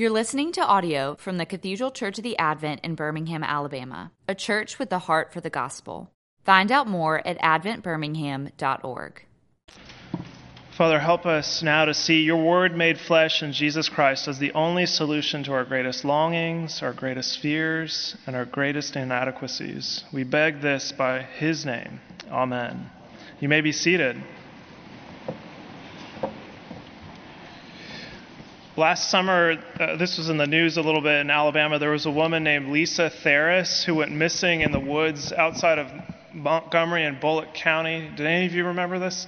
You're listening to audio from the Cathedral Church of the Advent in Birmingham, Alabama, a church with the heart for the gospel. Find out more at adventbirmingham.org. Father, help us now to see your word made flesh in Jesus Christ as the only solution to our greatest longings, our greatest fears, and our greatest inadequacies. We beg this by his name. Amen. You may be seated. Last summer, uh, this was in the news a little bit in Alabama. There was a woman named Lisa Theris who went missing in the woods outside of Montgomery and Bullock County. Did any of you remember this?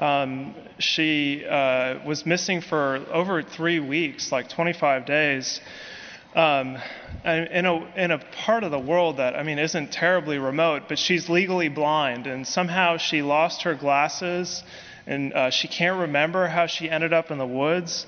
Um, she uh, was missing for over three weeks, like 25 days, um, in, a, in a part of the world that, I mean, isn't terribly remote, but she's legally blind, and somehow she lost her glasses, and uh, she can't remember how she ended up in the woods.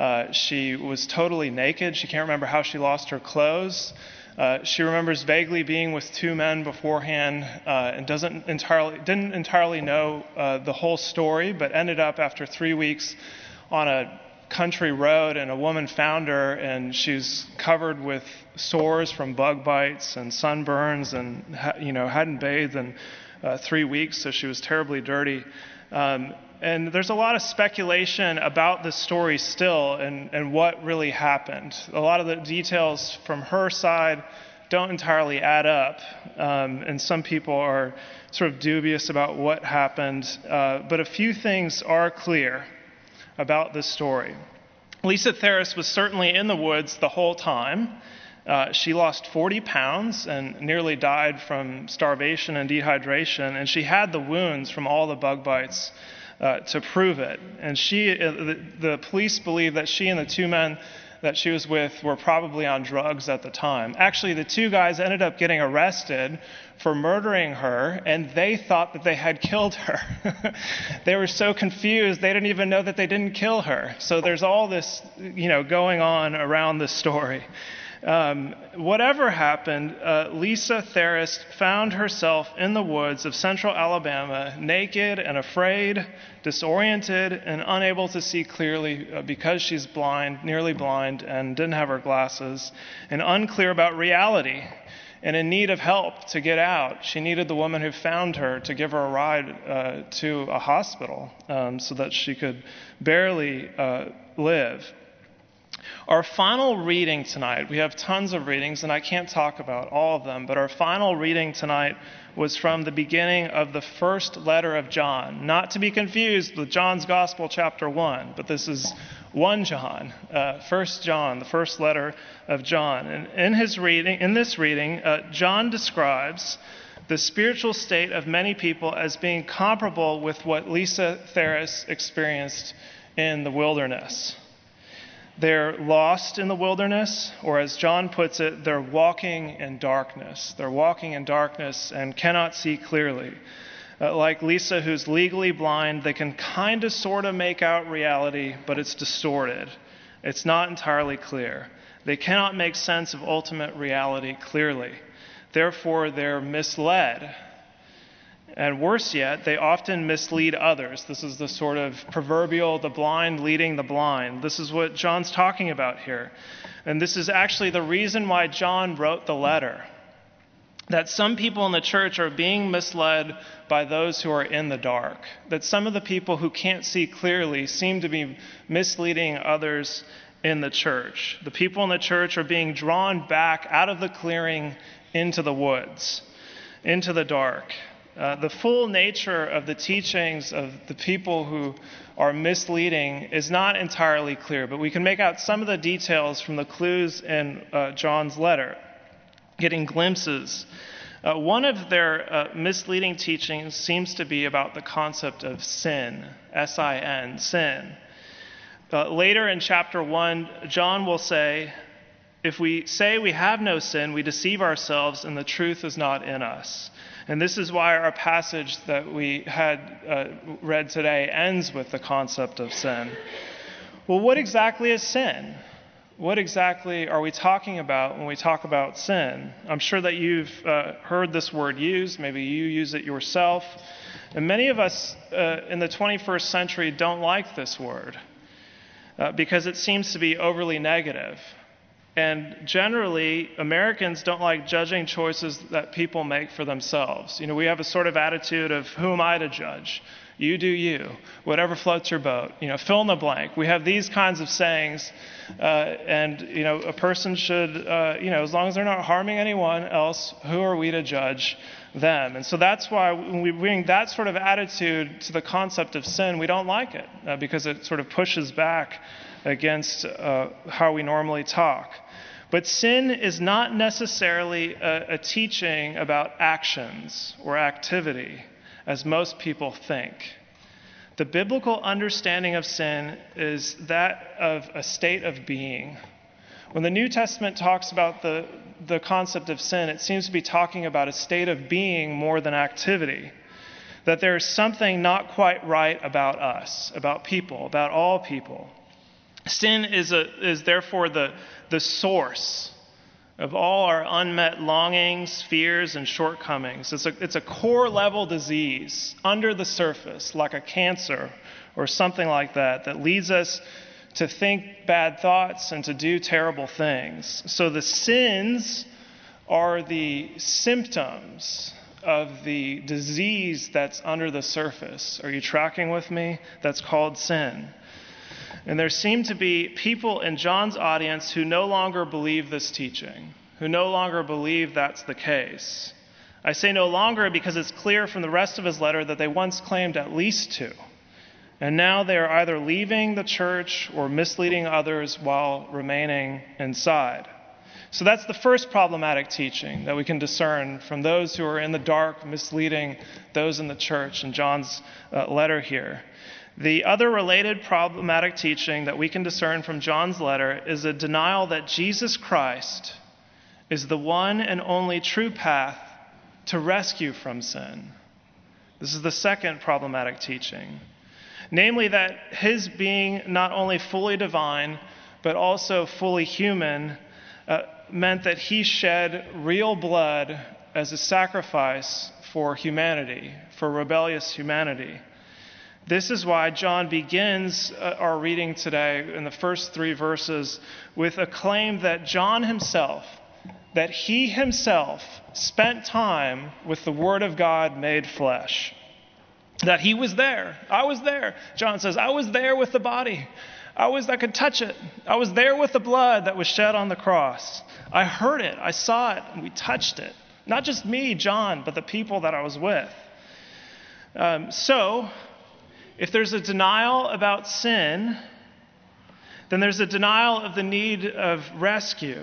Uh, she was totally naked. She can't remember how she lost her clothes. Uh, she remembers vaguely being with two men beforehand uh, and doesn't entirely, didn't entirely know uh, the whole story, but ended up after three weeks on a country road, and a woman found her, and she's covered with sores from bug bites and sunburns, and you know hadn't bathed in uh, three weeks, so she was terribly dirty. Um, and there's a lot of speculation about the story still and, and what really happened. A lot of the details from her side don't entirely add up, um, and some people are sort of dubious about what happened. Uh, but a few things are clear about this story. Lisa Theris was certainly in the woods the whole time. Uh, she lost 40 pounds and nearly died from starvation and dehydration, and she had the wounds from all the bug bites uh, to prove it. And she, uh, the, the police believe that she and the two men that she was with were probably on drugs at the time. Actually, the two guys ended up getting arrested for murdering her, and they thought that they had killed her. they were so confused, they didn't even know that they didn't kill her. So there's all this, you know, going on around the story. Um, whatever happened, uh, Lisa Theris found herself in the woods of central Alabama, naked and afraid, disoriented, and unable to see clearly uh, because she's blind, nearly blind, and didn't have her glasses, and unclear about reality, and in need of help to get out. She needed the woman who found her to give her a ride uh, to a hospital um, so that she could barely uh, live. Our final reading tonight, we have tons of readings, and I can't talk about all of them, but our final reading tonight was from the beginning of the first letter of John. Not to be confused with John's Gospel, chapter 1, but this is 1 John, uh, 1 John, the first letter of John. And in, his reading, in this reading, uh, John describes the spiritual state of many people as being comparable with what Lisa Theris experienced in the wilderness. They're lost in the wilderness, or as John puts it, they're walking in darkness. They're walking in darkness and cannot see clearly. Uh, like Lisa, who's legally blind, they can kind of sort of make out reality, but it's distorted. It's not entirely clear. They cannot make sense of ultimate reality clearly. Therefore, they're misled and worse yet, they often mislead others. This is the sort of proverbial the blind leading the blind. This is what John's talking about here. And this is actually the reason why John wrote the letter. That some people in the church are being misled by those who are in the dark. That some of the people who can't see clearly seem to be misleading others in the church. The people in the church are being drawn back out of the clearing into the woods, into the dark. Uh, the full nature of the teachings of the people who are misleading is not entirely clear, but we can make out some of the details from the clues in uh, John's letter, getting glimpses. Uh, one of their uh, misleading teachings seems to be about the concept of sin, S I N, sin. Uh, later in chapter 1, John will say, If we say we have no sin, we deceive ourselves, and the truth is not in us. And this is why our passage that we had uh, read today ends with the concept of sin. Well, what exactly is sin? What exactly are we talking about when we talk about sin? I'm sure that you've uh, heard this word used. Maybe you use it yourself. And many of us uh, in the 21st century don't like this word. uh, because it seems to be overly negative. And generally, Americans don't like judging choices that people make for themselves. You know, we have a sort of attitude of who am I to judge? You do you. Whatever floats your boat. You know, fill in the blank. We have these kinds of sayings, uh, and you know, a person should, uh, you know, as long as they're not harming anyone else, who are we to judge them? And so that's why when we bring that sort of attitude to the concept of sin, we don't like it uh, because it sort of pushes back against uh, how we normally talk. But sin is not necessarily a, a teaching about actions or activity as most people think. The biblical understanding of sin is that of a state of being. When the New Testament talks about the, the concept of sin, it seems to be talking about a state of being more than activity. That there is something not quite right about us, about people, about all people. Sin is, a, is therefore the, the source of all our unmet longings, fears, and shortcomings. It's a, it's a core level disease under the surface, like a cancer or something like that, that leads us to think bad thoughts and to do terrible things. So the sins are the symptoms of the disease that's under the surface. Are you tracking with me? That's called sin. And there seem to be people in John's audience who no longer believe this teaching, who no longer believe that's the case. I say no longer because it's clear from the rest of his letter that they once claimed at least to. And now they are either leaving the church or misleading others while remaining inside. So that's the first problematic teaching that we can discern from those who are in the dark, misleading those in the church in John's uh, letter here. The other related problematic teaching that we can discern from John's letter is a denial that Jesus Christ is the one and only true path to rescue from sin. This is the second problematic teaching. Namely, that his being not only fully divine, but also fully human, uh, meant that he shed real blood as a sacrifice for humanity, for rebellious humanity. This is why John begins uh, our reading today in the first three verses with a claim that John himself, that he himself spent time with the Word of God made flesh. That he was there. I was there. John says, I was there with the body. I was I could touch it. I was there with the blood that was shed on the cross. I heard it. I saw it. And we touched it. Not just me, John, but the people that I was with. Um, so, if there's a denial about sin, then there's a denial of the need of rescue.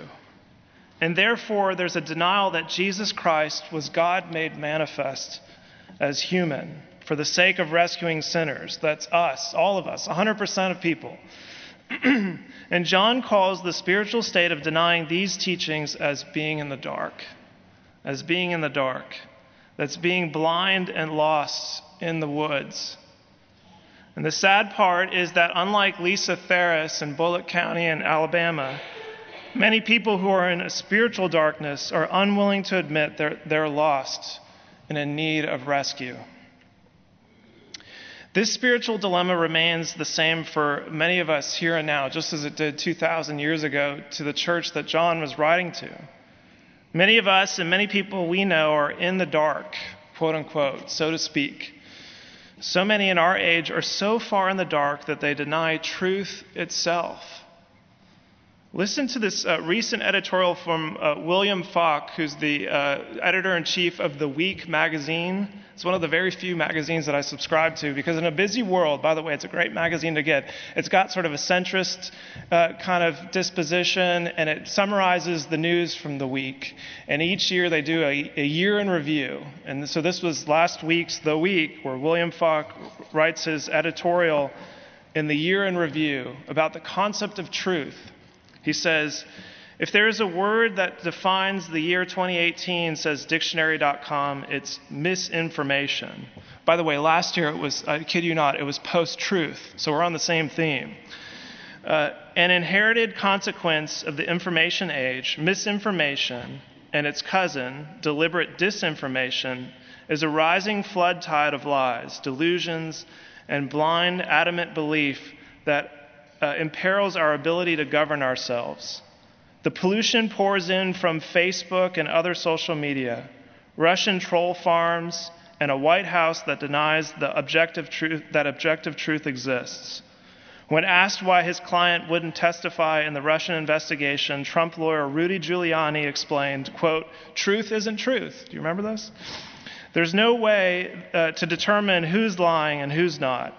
And therefore, there's a denial that Jesus Christ was God made manifest as human for the sake of rescuing sinners. That's us, all of us, 100% of people. and John calls the spiritual state of denying these teachings as being in the dark, as being in the dark. That's being blind and lost in the woods. And the sad part is that, unlike Lisa Theris in Bullock County in Alabama, many people who are in a spiritual darkness are unwilling to admit they're, they're lost and in need of rescue. This spiritual dilemma remains the same for many of us here and now, just as it did 2,000 years ago to the church that John was writing to. Many of us and many people we know are in the dark, quote unquote, so to speak. So many in our age are so far in the dark that they deny truth itself. Listen to this uh, recent editorial from uh, William Falk, who's the uh, editor in chief of The Week magazine. It's one of the very few magazines that I subscribe to because, in a busy world, by the way, it's a great magazine to get. It's got sort of a centrist uh, kind of disposition and it summarizes the news from the week. And each year they do a, a year in review. And so this was last week's The Week, where William Falk writes his editorial in the year in review about the concept of truth he says, if there is a word that defines the year 2018, says dictionary.com, it's misinformation. By the way, last year it was, I kid you not, it was post truth. So we're on the same theme. Uh, an inherited consequence of the information age, misinformation, and its cousin, deliberate disinformation, is a rising flood tide of lies, delusions, and blind, adamant belief that uh, imperils our ability to govern ourselves. The pollution pours in from Facebook and other social media, Russian troll farms, and a White House that denies the objective truth, that objective truth exists. When asked why his client wouldn't testify in the Russian investigation, Trump lawyer Rudy Giuliani explained, quote, truth isn't truth. Do you remember this? There's no way uh, to determine who's lying and who's not.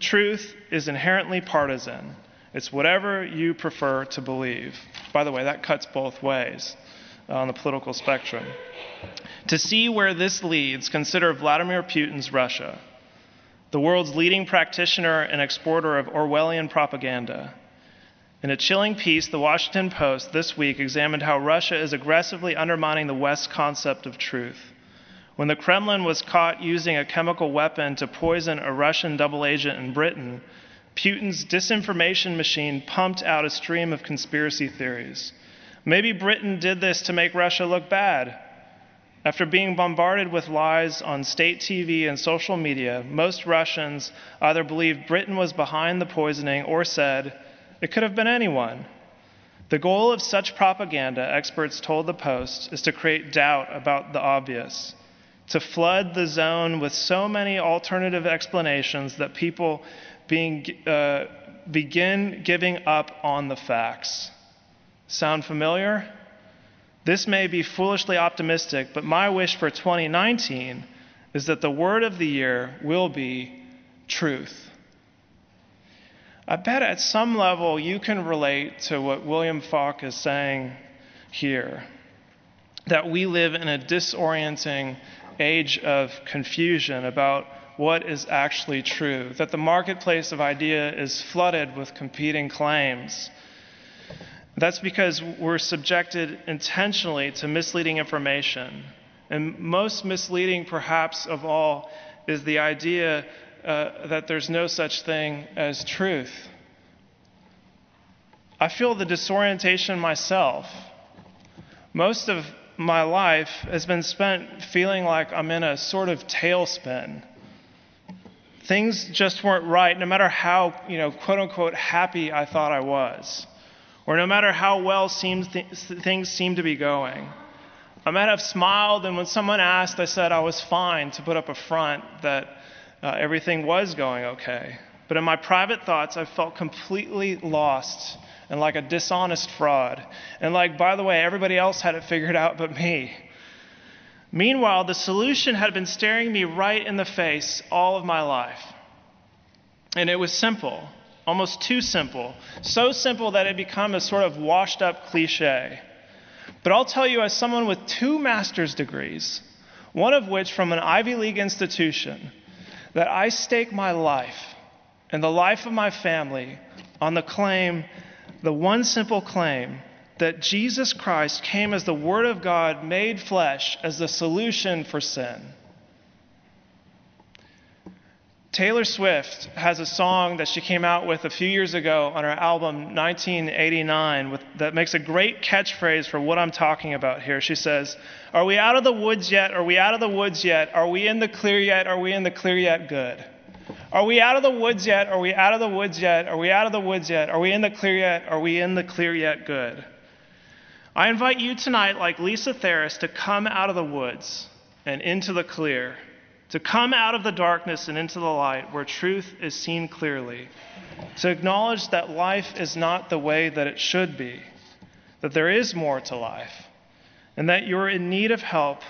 Truth is inherently partisan. It's whatever you prefer to believe. By the way, that cuts both ways on the political spectrum. To see where this leads, consider Vladimir Putin's Russia the world's leading practitioner and exporter of Orwellian propaganda. In a chilling piece, the Washington Post this week examined how Russia is aggressively undermining the West's concept of truth. When the Kremlin was caught using a chemical weapon to poison a Russian double agent in Britain, Putin's disinformation machine pumped out a stream of conspiracy theories. Maybe Britain did this to make Russia look bad. After being bombarded with lies on state TV and social media, most Russians either believed Britain was behind the poisoning or said, it could have been anyone. The goal of such propaganda, experts told the Post, is to create doubt about the obvious, to flood the zone with so many alternative explanations that people being, uh, begin giving up on the facts. Sound familiar? This may be foolishly optimistic, but my wish for 2019 is that the word of the year will be truth. I bet at some level you can relate to what William Falk is saying here that we live in a disorienting age of confusion about what is actually true, that the marketplace of idea is flooded with competing claims that's because we're subjected intentionally to misleading information. And most misleading, perhaps, of all, is the idea uh, that there's no such thing as truth. I feel the disorientation myself. Most of my life has been spent feeling like I'm in a sort of tailspin. Things just weren't right, no matter how, you know, quote unquote, happy I thought I was or no matter how well th- things seem to be going. I might have smiled, and when someone asked, I said I was fine to put up a front that uh, everything was going okay. But in my private thoughts, I felt completely lost and like a dishonest fraud. And like, by the way, everybody else had it figured out but me. Meanwhile, the solution had been staring me right in the face all of my life. And it was simple almost too simple. So simple that it become a sort of washed up cliche. But I'll tell you, as someone with two master's degrees, one of which from an Ivy League institution, that I stake my life and the life of my family on the claim, the one simple claim, that Jesus Christ came as the Word of God made flesh as the solution for sin. Taylor Swift has a song that she came out with a few years ago on her album 1989 with, that makes a great catchphrase for what I'm talking about here. She says, Are we out of the woods yet? Are we out of the woods yet? Are we in the clear yet? Are we in the clear yet? Good. Are we out of the woods yet? Are we out of the woods yet? Are we out of the woods yet? Are we in the clear yet? Are we in the clear yet? Good. I invite you tonight, like Lisa Theris, to come out of the woods and into the clear to come out of the darkness and into the light where truth is seen clearly, to acknowledge that life is not the way that it should be, that there is more to life, and that you're in need of help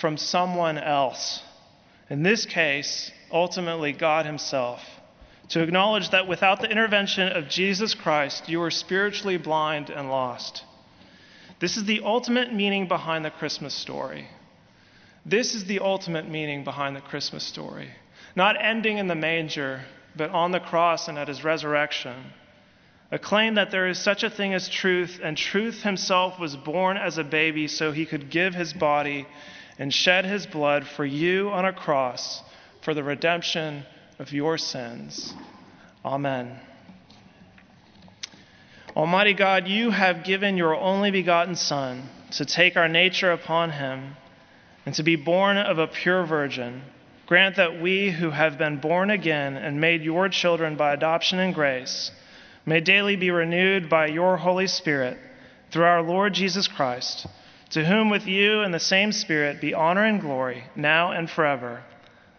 from someone else. In this case, ultimately, God Himself. To acknowledge that without the intervention of Jesus Christ, you are spiritually blind and lost. This is the ultimate meaning behind the Christmas story. This is the ultimate meaning behind the Christmas story. Not ending in the manger, but on the cross and at his resurrection. A claim that there is such a thing as truth, and truth himself was born as a baby so he could give his body and shed his blood for you on a cross for the redemption of your sins. Amen. Almighty God, you have given your only begotten Son to take our nature upon him and to be born of a pure virgin, grant that we who have been born again and made your children by adoption and grace may daily be renewed by your Holy Spirit through our Lord Jesus Christ, to whom with you and the same Spirit be honor and glory, now and forever.